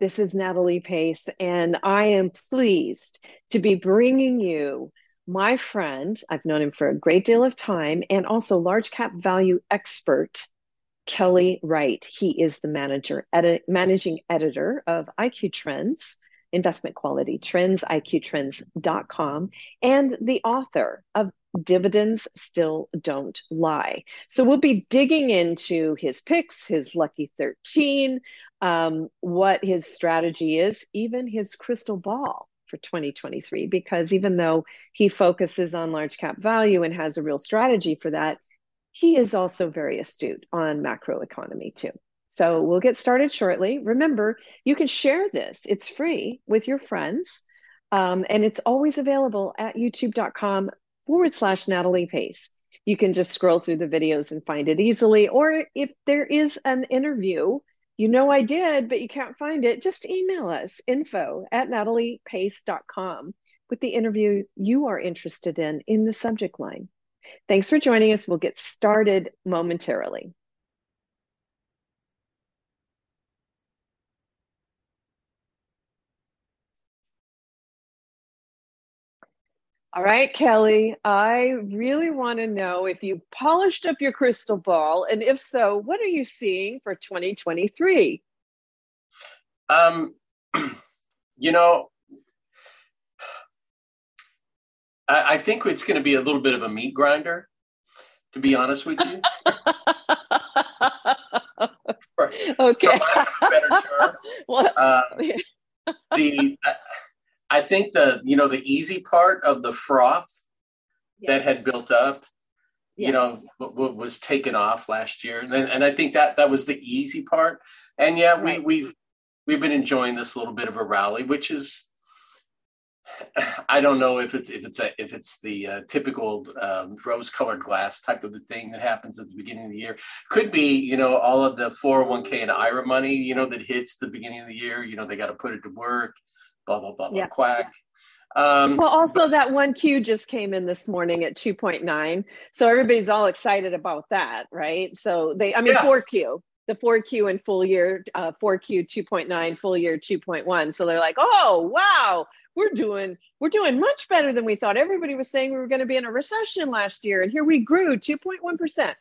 This is Natalie Pace, and I am pleased to be bringing you my friend. I've known him for a great deal of time, and also large cap value expert, Kelley Wright. He is the manager, edit, managing editor of IQ Trends, investment quality trends, iqtrends.com, and the author of dividends still don't lie. So we'll be digging into his picks, his lucky 13, um, what his strategy is, even his crystal ball for 2023. Because even though he focuses on large cap value and has a real strategy for that, he is also very astute on macroeconomy too. So we'll get started shortly. Remember, you can share this, it's free with your friends. Um, and it's always available at youtube.com forward slash Natalie Pace. You can just scroll through the videos and find it easily. Or if there is an interview, you know I did, but you can't find it, just email us info at nataliepace.com with the interview you are interested in in the subject line. Thanks for joining us. We'll get started momentarily. All right, Kelley, I really want to know if you polished up your crystal ball, and if so, what are you seeing for 2023? Um, you know, I, I think it's going to be a little bit of a meat grinder, to be honest with you. for, okay. For better term. Well, uh, the I think the you know the easy part of the froth yeah. that had built up, yeah. you know, w- w- was taken off last year, and and I think that that was the easy part. And yeah, right. we we've we've been enjoying this little bit of a rally, which is I don't know if it's if it's a, if it's the uh, typical um, rose-colored glass type of a thing that happens at the beginning of the year. Could be, you know, all of the 401k and IRA money, you know, that hits the beginning of the year. You know, they got to put it to work blah blah blah, yeah. quack. Um, well, also but, that one Q just came in this morning at 2.9. So everybody's all excited about that, right? So they, I mean, yeah. 4Q, the 4Q and full year, uh, 4Q 2.9, full year 2.1. So they're like, oh, wow, we're doing, we're doing much better than we thought. Everybody was saying we were going to be in a recession last year. And here we grew 2.1%.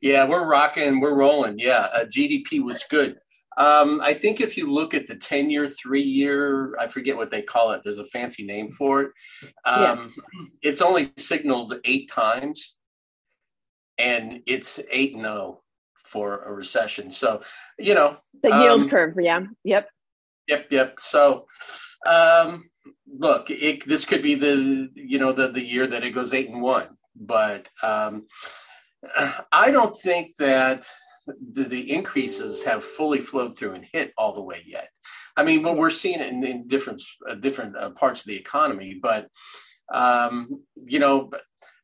Yeah, we're rocking, we're rolling. Yeah, uh, GDP was good. Um, I think if you look at the 10 year, three year, I forget what they call it, there's a fancy name for it. Um, yeah. It's only signaled eight times and it's 8 0 for a recession. So, you know, the yield um, curve. Yeah. Yep. Yep. Yep. So, um, look, it, this could be the, you know, the, the year that it goes eight and one, but um, I don't think that the, the increases have fully flowed through and hit all the way yet. I mean, well, we're seeing it in, in different uh, different uh, parts of the economy, but um, you know,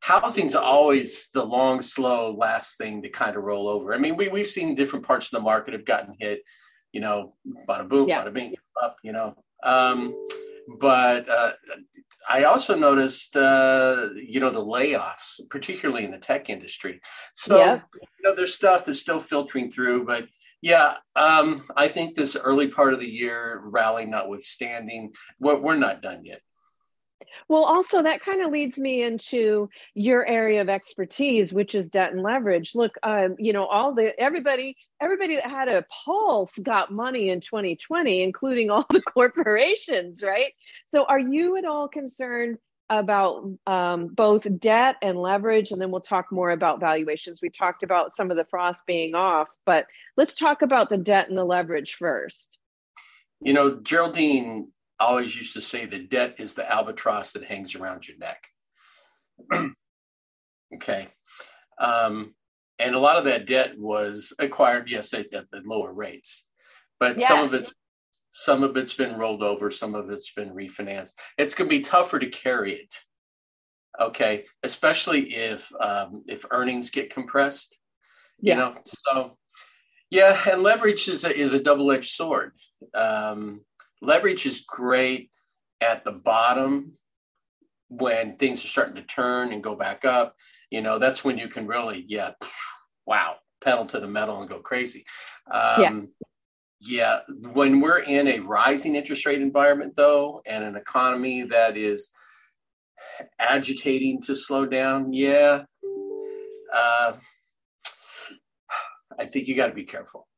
housing's always the long, slow, last thing to kind of roll over. I mean, we we've seen different parts of the market have gotten hit. You know, bada boom, yeah. bada bing, up. You know, um, but uh, I also noticed, uh, you know, the layoffs, particularly in the tech industry. So, yeah. you know, there's stuff that's still filtering through, but yeah, um, I think this early part of the year, rally notwithstanding, we're, we're not done yet. Well, also that kind of leads me into your area of expertise, which is debt and leverage. Look, um, you know, all the everybody, everybody that had a pulse got money in 2020, including all the corporations, right? So, are you at all concerned about um, both debt and leverage? And then we'll talk more about valuations. We talked about some of the frost being off, but let's talk about the debt and the leverage first. You know, Geraldine always used to say the debt is the albatross that hangs around your neck. okay. Um, and a lot of that debt was acquired, yes, at, at lower rates, but yes. some of it, some of it's been rolled over, some of it's been refinanced. It's going to be tougher to carry it. Okay, especially if um, if earnings get compressed. You yes. know, so yeah, and leverage is a, is a double edged sword. Um, leverage is great at the bottom when things are starting to turn and go back up. You know, that's when you can really, yeah, wow, pedal to the metal and go crazy. Um, yeah. Yeah, when we're in a rising interest rate environment, though, and an economy that is agitating to slow down, yeah, uh, I think you got to be careful.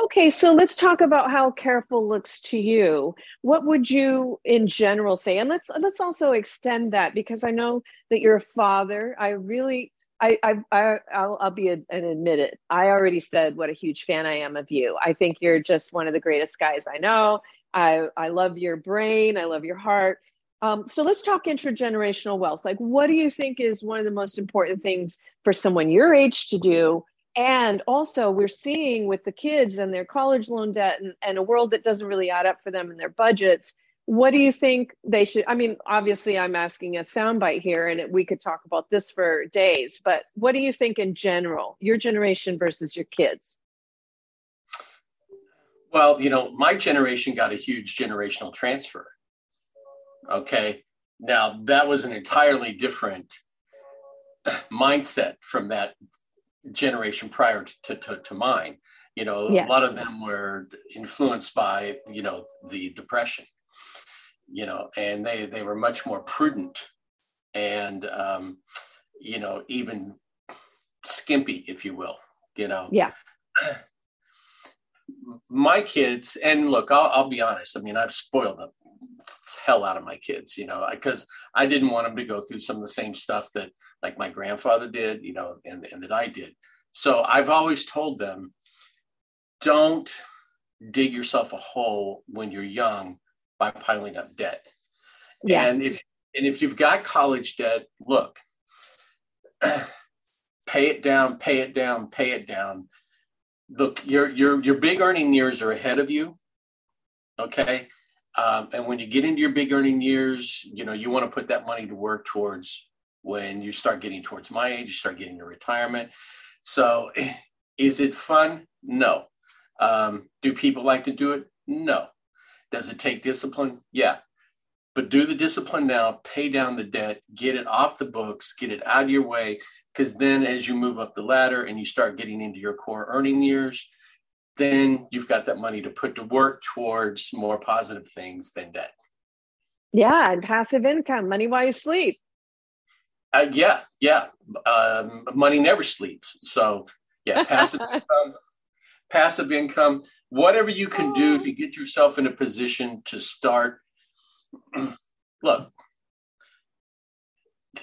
Okay, so let's talk about how careful looks to you. What would you in general say? And let's let's also extend that because I know that you're a father. I really I I, I I'll, I'll be a, an it. I already said what a huge fan I am of you. I think you're just one of the greatest guys I know. I I love your brain. I love your heart. Um, so let's talk intergenerational wealth. Like, what do you think is one of the most important things for someone your age to do and also we're seeing with the kids and their college loan debt and, and a world that doesn't really add up for them and their budgets what do you think they should i mean obviously i'm asking a soundbite here and we could talk about this for days but what do you think in general your generation versus your kids? Well you know my generation got a huge generational transfer. Okay. Now that was an entirely different mindset from that generation prior to, to, to mine. You know, yes. a lot of them were influenced by, you know, the depression, you know, and they, they were much more prudent and, um, you know, even skimpy, if you will, you know. Yeah. My kids, and look, I'll, I'll be honest. I mean, I've spoiled them hell out of my kids, you know, because I didn't want them to go through some of the same stuff that like my grandfather did, you know, and, and that I did. So I've always told them, don't dig yourself a hole when you're young by piling up debt. Yeah. And if and if you've got college debt, look, pay it down, pay it down, pay it down. Look, your your your big earning years are ahead of you. Okay. Um, and when you get into your big earning years, you know, you want to put that money to work towards when you start getting towards my age, you start getting to retirement. So is it fun? No. Um, do people like to do it? No. Does it take discipline? Yeah. But do the discipline now, pay down the debt, get it off the books, get it out of your way. Because then as you move up the ladder and you start getting into your core earning years, then you've got that money to put to work towards more positive things than debt. Yeah, and passive income, money while you sleep. Uh, yeah, yeah. Um, money never sleeps. So, yeah, passive income, passive income, whatever you can do to get yourself in a position to start. Look,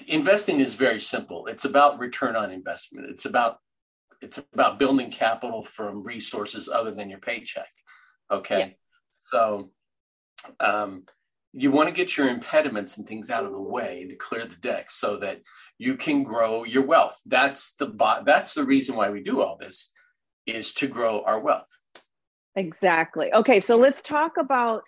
investing is very simple. It's about return on investment. It's about it's about building capital from resources other than your paycheck. Okay. Yeah. So um, you want to get your impediments and things out of the way to clear the deck so that you can grow your wealth. That's the that's the reason why we do all this is to grow our wealth. Exactly. Okay, so let's talk about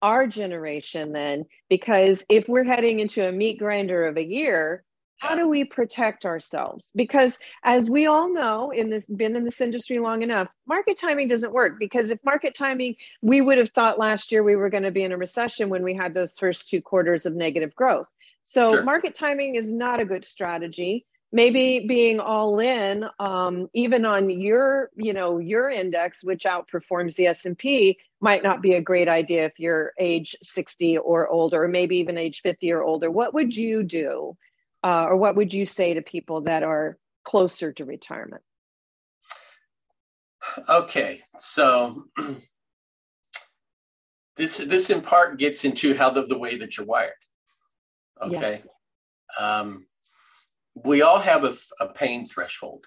our generation then because if we're heading into a meat grinder of a year, how do we protect ourselves? Because as we all know in this been in this industry long enough market timing doesn't work. Because if market timing we would have thought last year we were going to be in a recession when we had those first two quarters of negative growth. So sure. market timing is not a good strategy. Maybe being all in um, even on your you know your index which outperforms the s&p might not be a great idea if you're age 60 or older or maybe even age 50 or older. What would you do uh, or what would you say to people that are closer to retirement? Okay, so this this in part gets into how the, the way that you're wired. Okay, yeah. um, we all have a, a pain threshold.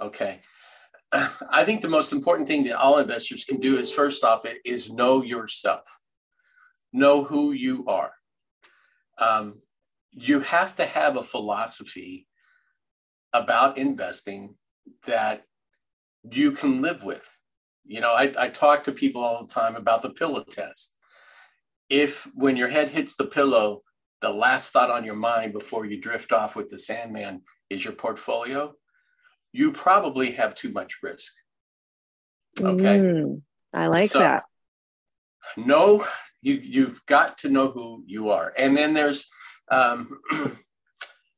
Okay, I think the most important thing that all investors can do is first off is know yourself, know who you are. Um, you have to have a philosophy about investing that you can live with. You know, I, I talk to people all the time about the pillow test. If when your head hits the pillow, the last thought on your mind before you drift off with the Sandman is your portfolio, you probably have too much risk. Okay. Mm, I like so, that. No, you you've got to know who you are. And then there's um,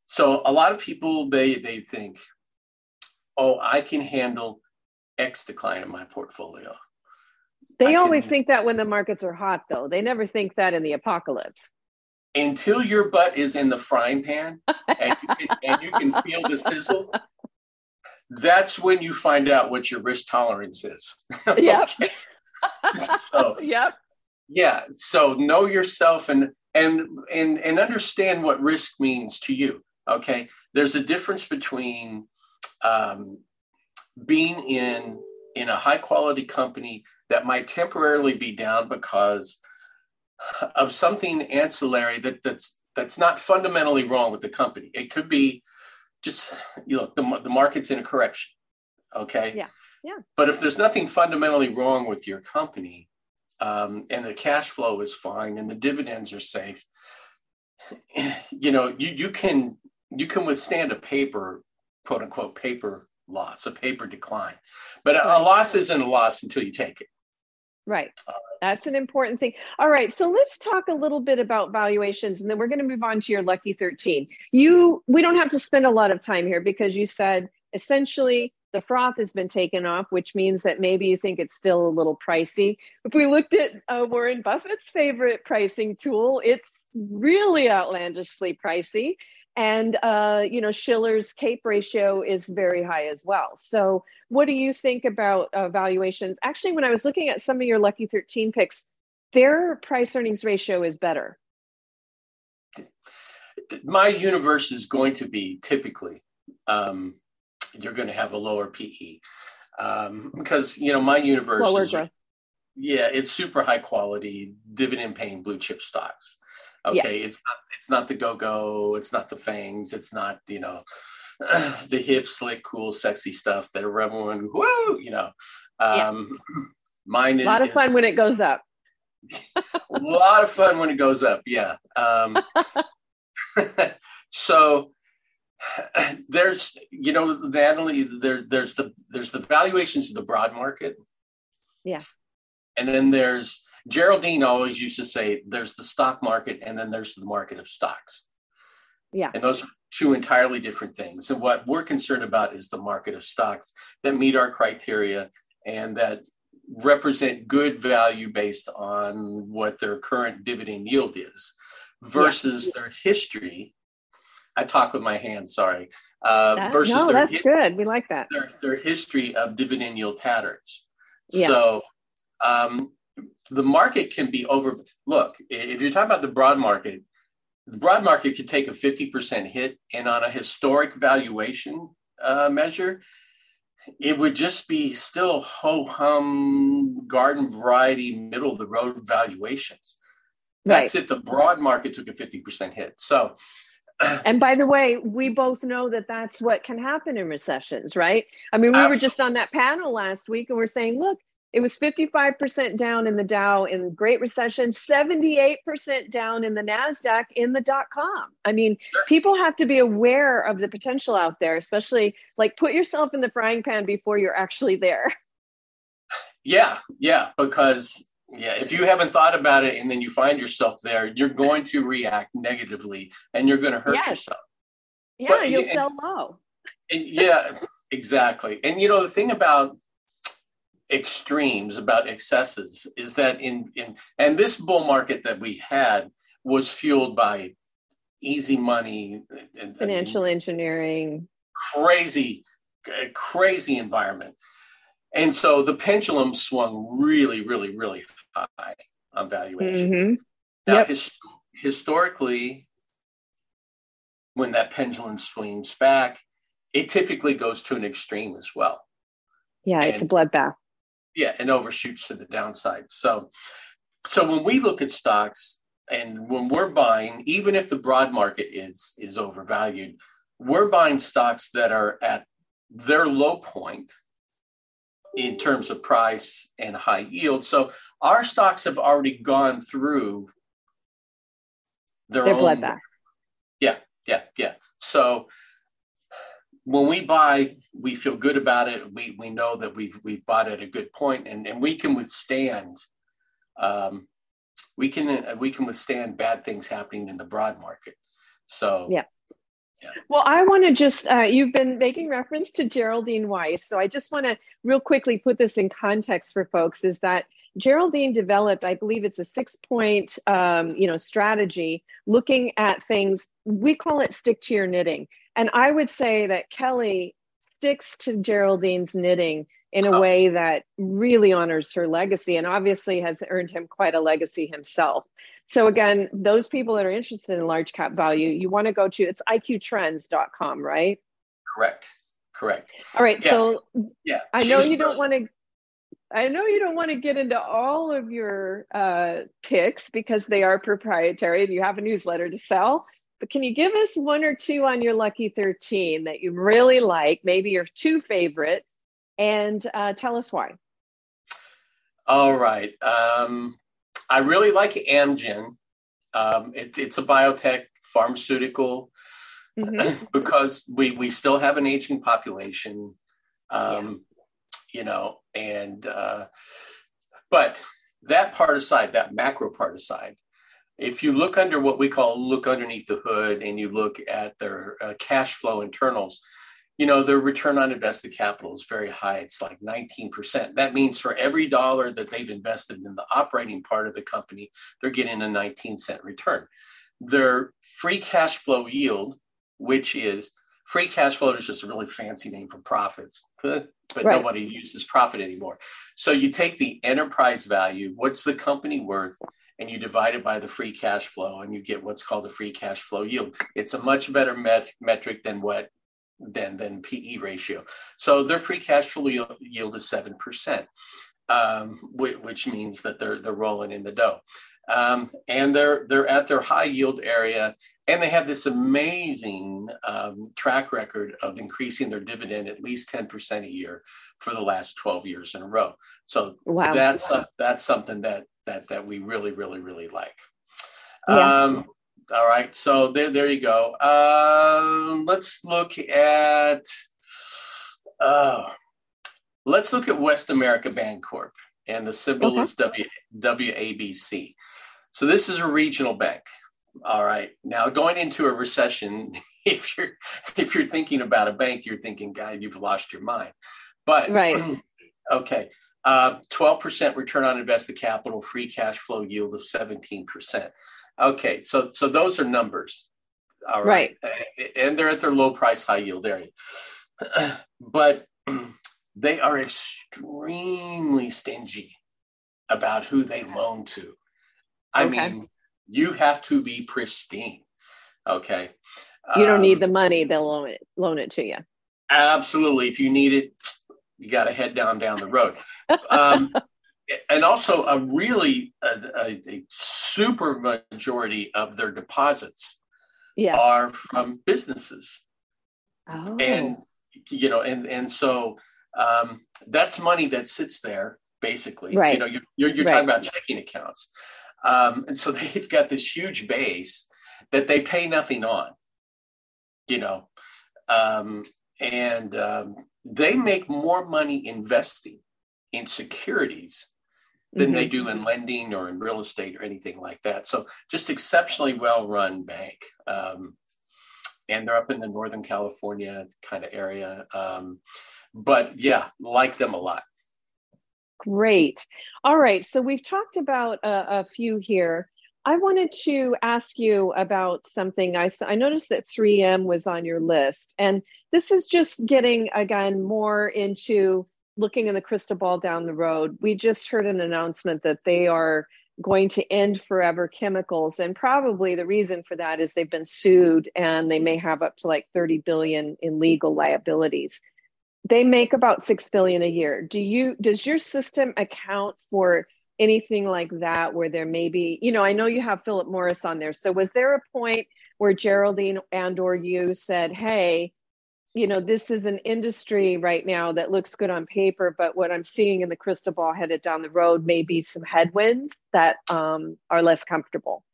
so a lot of people they they think, oh, I can handle X decline in my portfolio. They I always can, think that when the markets are hot, though. They never think that in the apocalypse. Until your butt is in the frying pan and you can, and you can feel the sizzle, that's when you find out what your risk tolerance is. Yep. so, yep. Yeah. So know yourself and and and and understand what risk means to you. Okay. There's a difference between um, being in in a high quality company that might temporarily be down because of something ancillary that that's that's not fundamentally wrong with the company. It could be just you know the the market's in a correction. Okay. Yeah. Yeah. But if there's nothing fundamentally wrong with your company, um, and the cash flow is fine and the dividends are safe, you know, you you can you can withstand a paper, quote unquote, paper loss, a paper decline. But a, a loss isn't a loss until you take it. Right. That's an important thing. All right. So let's talk a little bit about valuations and then we're going to move on to your lucky 13. You we don't have to spend a lot of time here because you said essentially the froth has been taken off, which means that maybe you think it's still a little pricey. If we looked at uh, Warren Buffett's favorite pricing tool, it's really outlandishly pricey. And, uh, you know, Shiller's CAPE ratio is very high as well. So, what do you think about uh, valuations? Actually, when I was looking at some of your Lucky 13 picks, their price earnings ratio is better. My universe is going to be typically um, you're going to have a lower PE um, because you know my universe lower is, growth. yeah it's super high quality dividend paying blue chip stocks. Okay, yeah. it's not it's not the go go, it's not the fangs, it's not you know the hip, slick, cool, sexy stuff that everyone whoo you know. Um, yeah. Mine a lot of fun when it goes up. a lot of fun when it goes up. Yeah. Um, so there's you know Natalie there there's the there's the valuations of the broad market. Yeah. And then there's geraldine always used to say there's the stock market and then there's the market of stocks. Yeah. And those are two entirely different things. And what we're concerned about is the market of stocks that meet our criteria and that represent good value based on what their current dividend yield is versus yeah. their history I talk with my hands. Sorry. Uh, that, versus no, that's good. We like that. Their, their history of dividend yield patterns. Yeah. So um, the market can be over. Look, if you're talking about the broad market, the broad market could take a 50% hit, and on a historic valuation uh, measure, it would just be still ho hum garden variety middle of the road valuations. That's right. if the broad market took a 50% hit. So and by the way, we both know that that's what can happen in recessions, right? I mean, we Absolutely. were just on that panel last week and we're saying, look, it was 55% down in the Dow in the Great Recession, 78% down in the NASDAQ in the dot com. I mean, sure. people have to be aware of the potential out there, especially like put yourself in the frying pan before you're actually there. Yeah, yeah, because yeah, if you haven't thought about it and then you find yourself there, you're going to react negatively and you're going to hurt yes. yourself. Yeah, but, you'll and, sell low. And yeah, exactly. And you know, the thing about extremes, about excesses, is that in in and this bull market that we had was fueled by easy money financial and engineering, crazy, crazy environment. And so the pendulum swung really, really, really high on valuations. Mm-hmm. Now, yep. his, historically, when that pendulum swings back, it typically goes to an extreme as well. Yeah, and, it's a bloodbath. Yeah, and overshoots to the downside. So, so when we look at stocks and when we're buying, even if the broad market is is overvalued, we're buying stocks that are at their low point in terms of price and high yield. So our stocks have already gone through their, their own bloodbath. Yeah, yeah, yeah. So when we buy, we feel good about it. We we know that we've we've bought at a good point, and and we can withstand. Um, we can we can withstand bad things happening in the broad market. So yeah. Yeah. Well, I want to just, uh, you've been making reference to Geraldine Weiss. So I just want to real quickly put this in context for folks is that Geraldine developed, I believe it's a six point, um, you know, strategy looking at things, we call it stick to your knitting. And I would say that Kelley sticks to Geraldine's knitting in a oh. way that really honors her legacy and obviously has earned him quite a legacy himself. So again, those people that are interested in large cap value, you want to go to it's iqtrends.com, right? Correct. Correct. All right. Yeah. So yeah, I know you don't want to I know you don't want to get into all of your uh, picks because they are proprietary and you have a newsletter to sell. But can you give us one or two on your lucky 13 that you really like, maybe your two favorite, and uh, tell us why? All right. Um, I really like Amgen. Um, it, it's a biotech pharmaceutical mm-hmm. because we, we still have an aging population. Um, yeah. You know, and uh, but that part aside, that macro part aside, if you look under what we call look underneath the hood and you look at their uh, cash flow internals, you know, their return on invested capital is very high. It's like 19%. That means for every dollar that they've invested in the operating part of the company, they're getting a 19 cent return. Their free cash flow yield, which is free cash flow is just a really fancy name for profits, but right. nobody uses profit anymore. So you take the enterprise value, what's the company worth, and you divide it by the free cash flow, and you get what's called a free cash flow yield. It's a much better met- metric than what than than PE ratio. So their free cash flow yield is seven percent, um, which means that they're they're rolling in the dough, um, and they're they're at their high yield area, and they have this amazing um, track record of increasing their dividend at least ten percent a year for the last twelve years in a row. So wow. that's wow. that's something that that that we really really really like. Yeah. Um, all right, so there, there you go. Um, let's look at uh, let's look at Westamerica Bancorp, and the symbol okay. is W WABC. So this is a regional bank. All right, now going into a recession, if you're if you're thinking about a bank, you're thinking, "Guy, you've lost your mind." But right, okay, uh, twelve uh, percent return on invested capital, free cash flow yield of seventeen percent. Okay, so so those are numbers. All right. right. And they're at their low price, high yield area. But they are extremely stingy about who they loan to. I okay. mean, you have to be pristine. Okay. You don't um, need the money, they'll loan it loan it to you. Absolutely. If you need it, you got to head down down the road. Um, and also a really a, a, a, super majority of their deposits yeah. are from businesses oh. and you know and and so um, that's money that sits there basically right. you know you're, you're, you're right. talking about checking accounts um, and so they've got this huge base that they pay nothing on you know um, and um, they make more money investing in securities than mm-hmm. they do in lending or in real estate or anything like that. So just exceptionally well run bank. Um, and they're up in the Northern California kind of area. Um, but yeah, like them a lot. Great. All right. So we've talked about a, a few here. I wanted to ask you about something. I, I noticed that 3M was on your list, and this is just getting again more into looking in the crystal ball down the road, we just heard an announcement that they are going to end forever chemicals. And probably the reason for that is they've been sued and they may have up to like 30 billion in legal liabilities. They make about 6 billion a year. Do you does your system account for anything like that where there may be you know i know you have philip morris on there. So was there a point where geraldine and or you said hey you know, this is an industry right now that looks good on paper, but what I'm seeing in the crystal ball headed down the road may be some headwinds that um, are less comfortable.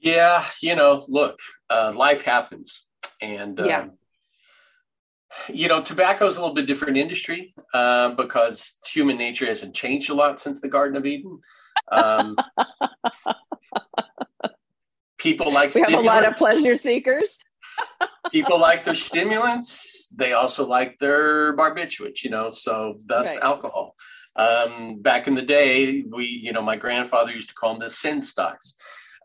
Yeah, you know, look, uh, life happens, and yeah. Um, you know, tobacco is a little bit different industry uh, because human nature hasn't changed a lot since the Garden of Eden. Um, people like we have a lot of pleasure seekers people like their stimulants. They also like their barbiturates, you know, so thus right. alcohol. Um, back in the day, we, you know, my grandfather used to call them the sin stocks.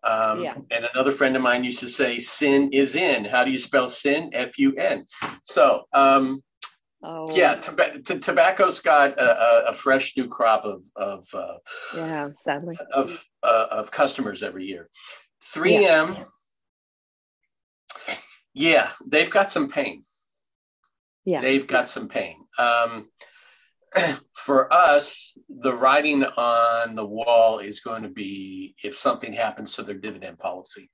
Um, yeah. And another friend of mine used to say, sin is in. How do you spell sin? F U N. So, um, oh. yeah, tobacco's got a, a, fresh new crop of, of uh, yeah, sadly, of, uh, of customers every year. 3M, yeah. Yeah, they've got some pain. Yeah. They've got some pain. Um, for us, the writing on the wall is going to be if something happens to their dividend policy.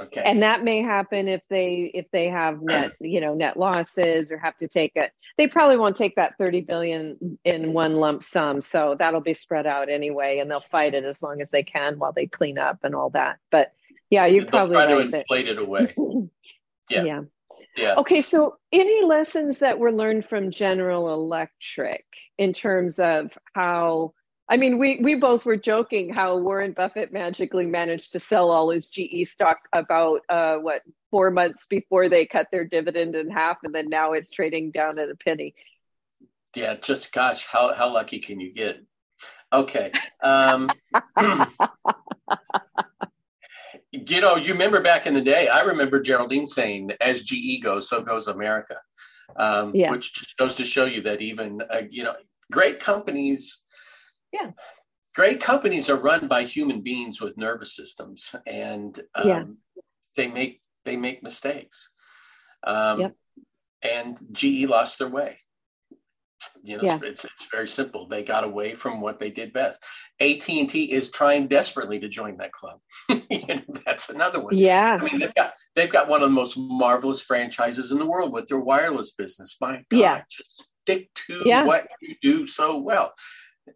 Okay. And that may happen if they if they have net you know net losses or have to take it. They probably won't take that 30 billion in one lump sum. So that'll be spread out anyway and they'll fight it as long as they can while they clean up and all that. But yeah, you probably try right to inflate that, it away. yeah. Yeah. Yeah. Okay, so any lessons that were learned from General Electric in terms of how I mean, we we both were joking how Warren Buffett magically managed to sell all his GE stock about uh, what four months before they cut their dividend in half, and then now it's trading down at a penny. Yeah, just gosh, how how lucky can you get? Okay. Um, you know, you remember back in the day, I remember Geraldine saying, as GE goes, so goes America. Um, yeah. Which just goes to show you that even, uh, you know, great companies. Yeah. Great companies are run by human beings with nervous systems and um, yeah. they make they make mistakes. Um, yep. And GE lost their way. You know, yeah. it's, it's very simple. They got away from what they did best. AT and T is trying desperately to join that club. you know, that's another one. Yeah, I mean they've got they've got one of the most marvelous franchises in the world with their wireless business. My God, yeah. just stick to yeah. what you do so well.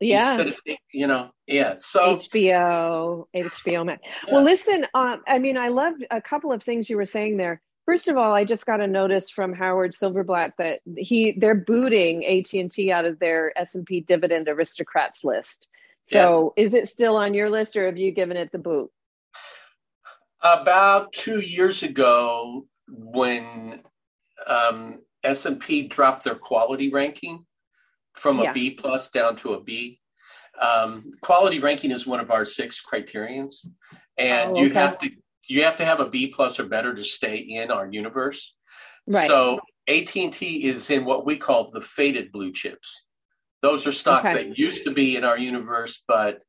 Yeah. Instead of you know, yeah. So HBO, HBO Max. Well, listen. Um, I mean, I loved a couple of things you were saying there. First of all, I just got a notice from Howard Silverblatt that he they're booting AT and T out of their S and P dividend aristocrats list. So, yeah. is it still on your list, or have you given it the boot? About two years ago, when um, S and P dropped their quality ranking from a yeah. B plus down to a B. Um, quality ranking is one of our six criterions, and oh, okay. you have to you have to have a B plus or better to stay in our universe. Right. So AT&T is in what we call the faded blue chips. Those are stocks okay. that used to be in our universe, but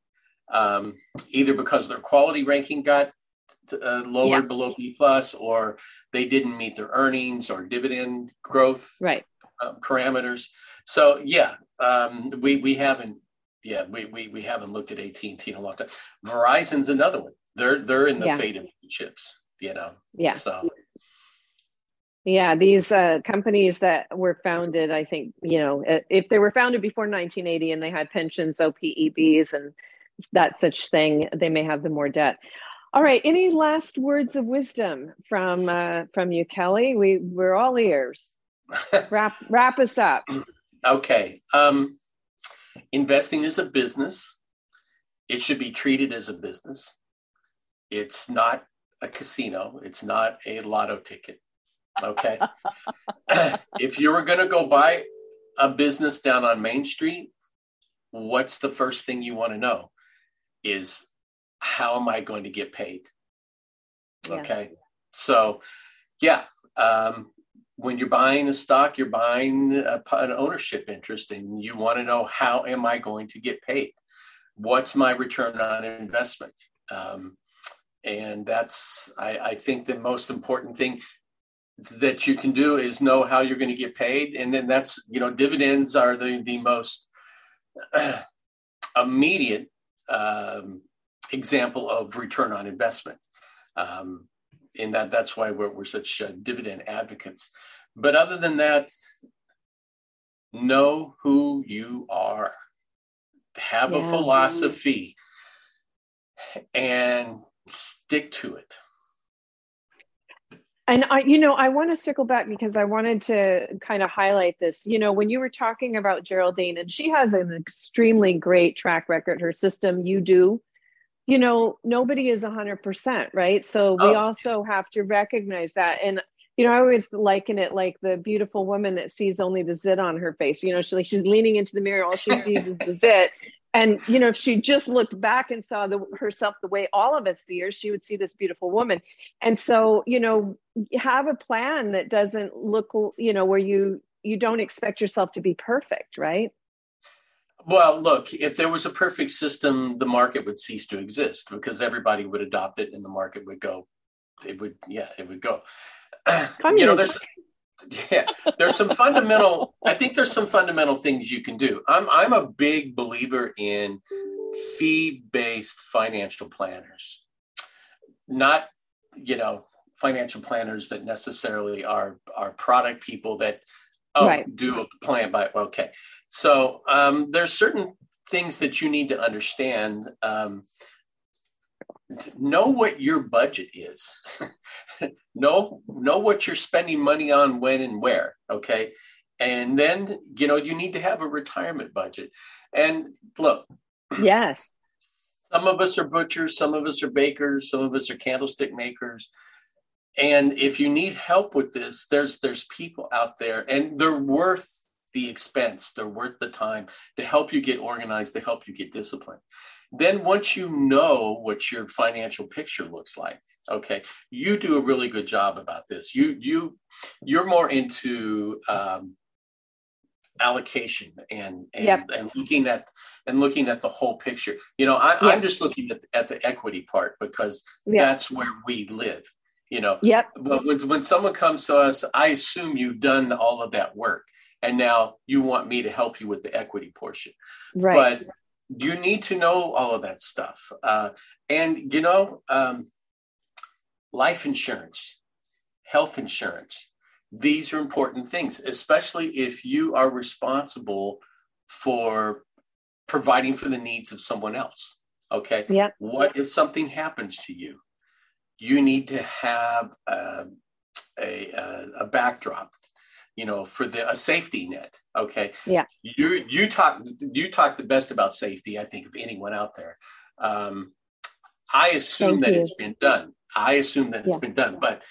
um, either because their quality ranking got uh, lowered yeah. below B plus, or they didn't meet their earnings or dividend growth right. uh, parameters. So yeah, um, we we haven't yeah we, we we haven't looked at AT and T in a long time. Verizon's another one. They're they're in the yeah. of chips, you know. Yeah. So yeah, these uh, companies that were founded, I think, you know, if they were founded before 1980 and they had pensions, OPEBs, and that such thing, they may have the more debt. All right. Any last words of wisdom from uh, from you, Kelley? We we're all ears. wrap wrap us up. Okay. Um, investing is a business. It should be treated as a business. It's not a casino. It's not a lotto ticket. Okay. if you were going to go buy a business down on Main Street, what's the first thing you want to know? Is how am I going to get paid? Yeah. Okay. So, yeah, um, when you're buying a stock, you're buying a, an ownership interest, and you want to know how am I going to get paid? What's my return on investment? Um, and that's I, I think the most important thing that you can do is know how you're going to get paid. And then that's you know dividends are the the most immediate um, example of return on investment. Um, and that that's why we're, we're such uh, dividend advocates. But other than that know who you are. Have yeah. a philosophy. And stick to it. And I, you know, I want to circle back because I wanted to kind of highlight this. You know, when you were talking about Geraldine, and she has an extremely great track record, her system, you do, you know, nobody is 100%, right? So we oh. also have to recognize that. And, you know, I always liken it like the beautiful woman that sees only the zit on her face. You know, she, she's leaning into the mirror, all she sees is the zit. And, you know, if she just looked back and saw the, herself the way all of us see her, she would see this beautiful woman. And so, you know, have a plan that doesn't look, you know, where you, you don't expect yourself to be perfect, right? Well, look, if there was a perfect system, the market would cease to exist because everybody would adopt it and the market would go. It would, yeah, it would go. you know, there's, yeah, there's some fundamental. I think there's some fundamental things you can do. I'm, I'm a big believer in fee-based financial planners, not, you know, financial planners that necessarily are are product people that Oh, right. do a plan by okay. So um, there's certain things that you need to understand. Um, know what your budget is. know know what you're spending money on, when and where. Okay, and then you know you need to have a retirement budget. And look, yes, some of us are butchers, some of us are bakers, some of us are candlestick makers and if you need help with this there's there's people out there and they're worth the expense they're worth the time to help you get organized to help you get disciplined then once you know what your financial picture looks like okay you do a really good job about this. You you you're more into um, allocation and and, yep. and looking at and looking at the whole picture. You know I, am just looking at, at the equity part because yep. that's where we live you know. Yep. But when, when someone comes to us i assume you've done all of that work and now you want me to help you with the equity portion. Right. But you need to know all of that stuff. Uh, and you know um, life insurance health insurance these are important things especially if you are responsible for providing for the needs of someone else okay? Yeah. What if something happens to you? You need to have a, a, a backdrop you know for the a safety net okay? Yeah. You you talk you talk the best about safety i think of anyone out there. Um, i assume Thank that you. it's been done. I assume that it's yeah. been done but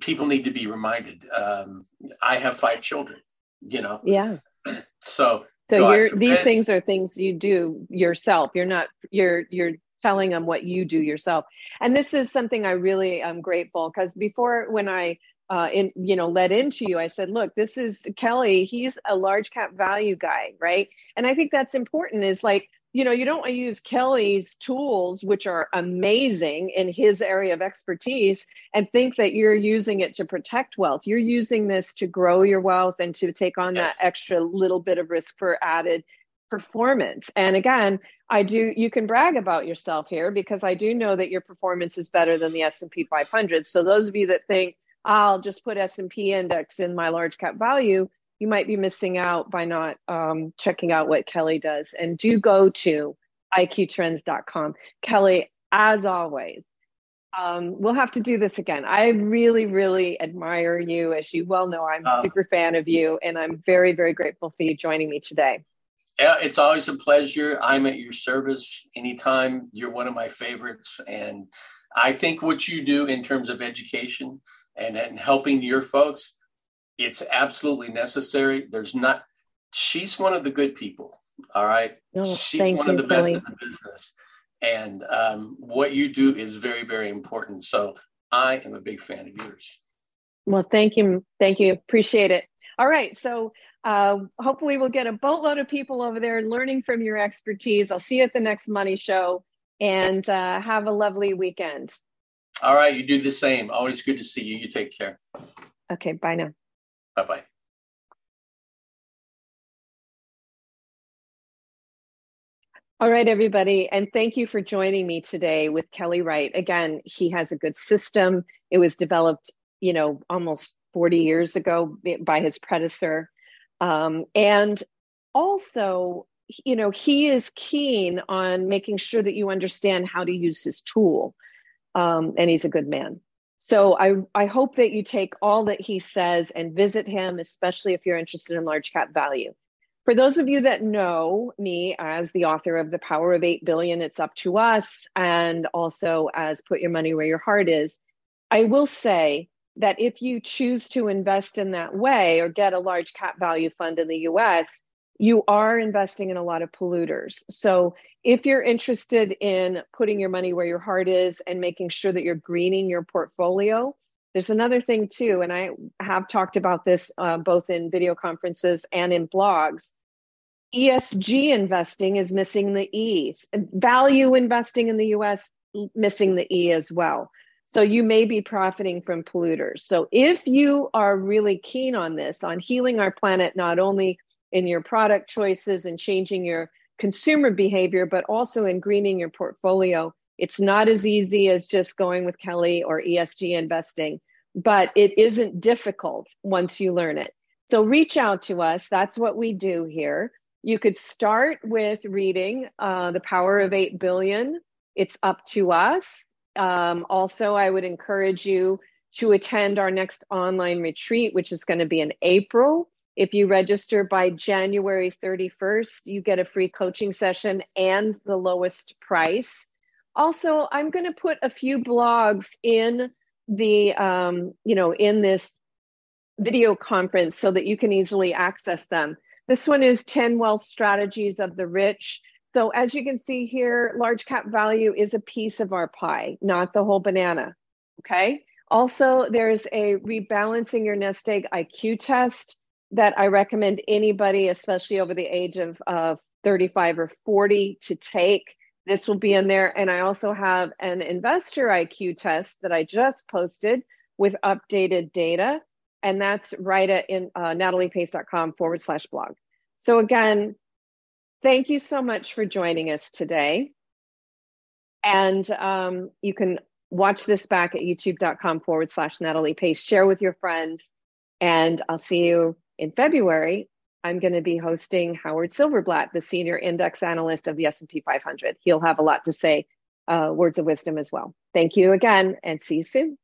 people need to be reminded um, i have five children you know? Yeah. So so you're these things are things you do yourself. You're not you're you're telling them what you do yourself. And this is something I really am grateful because before when I uh, in you know led into you i said look this is kelley he's a large cap value guy right and i think that's important is like you know you don't want to use kelley's tools which are amazing in his area of expertise and think that you're using it to protect wealth you're using this to grow your wealth and to take on yes. that extra little bit of risk for added performance. And again, I do you can brag about yourself here because I do know that your performance is better than the S&P 500. So those of you that think I'll just put S&P index in my large cap value, you might be missing out by not um, checking out what Kelley does. And do go to iqtrends.com. Kelley, as always, um, we'll have to do this again. I really, really admire you. As you well know, I'm a uh, super fan of you, and I'm very, very grateful for you joining me today. It's always a pleasure. I'm at your service anytime. You're one of my favorites. And I think what you do in terms of education and, and helping your folks, it's absolutely necessary. There's not, she's one of the good people. All right. Oh, she's one you, of the best Kelley. in the business. And um, what you do is very, very important. So I am a big fan of yours. Well, thank you. Thank you. Appreciate it. All right. So uh, hopefully, we'll get a boatload of people over there learning from your expertise. I'll see you at the next Money Show and uh, have a lovely weekend. All right. You do the same. Always good to see you. You take care. Okay. Bye now. Bye bye. All right, everybody. And thank you for joining me today with Kelley Wright. Again, he has a good system. It was developed, you know, almost 40 years ago by his predecessor. Um, and also, you know, he is keen on making sure that you understand how to use his tool. Um, and he's a good man. So I, I hope that you take all that he says and visit him, especially if you're interested in large cap value. For those of you that know me as the author of The Power of 8 Billion, It's Up to Us, and also as Put Your Money Where Your Heart Is, I will say that if you choose to invest in that way or get a large cap value fund in the US, you are investing in a lot of polluters. So if you're interested in putting your money where your heart is and making sure that you're greening your portfolio, there's another thing too, and I have talked about this uh, both in video conferences and in blogs. ESG investing is missing the E. Value investing in the US missing the E as well. So you may be profiting from polluters. So if you are really keen on this, on healing our planet, not only in your product choices and changing your consumer behavior, but also in greening your portfolio, it's not as easy as just going with Kelley or ESG investing, but it isn't difficult once you learn it. So reach out to us. That's what we do here. You could start with reading uh, The Power of 8 Billion. It's up to us. Um, also, I would encourage you to attend our next online retreat, which is going to be in April. If you register by January 31st, you get a free coaching session and the lowest price. Also, I'm going to put a few blogs in the, um, you know, in this video conference so that you can easily access them. This one is 10 Wealth Strategies of the Rich. So as you can see here, large cap value is a piece of our pie, not the whole banana. Okay. Also, there's a rebalancing your nest egg IQ test that I recommend anybody, especially over the age of uh, 35 or 40, to take. This will be in there. And I also have an investor IQ test that I just posted with updated data. And that's right at in uh, nataliepace.com forward slash blog. So again, thank you so much for joining us today. And um, you can watch this back at youtube.com forward slash Natalie Pace. Share with your friends. And I'll see you in February I'm going to be hosting Howard Silverblatt, the senior index analyst of the S&P 500. He'll have a lot to say, uh, words of wisdom as well. Thank you again, and see you soon.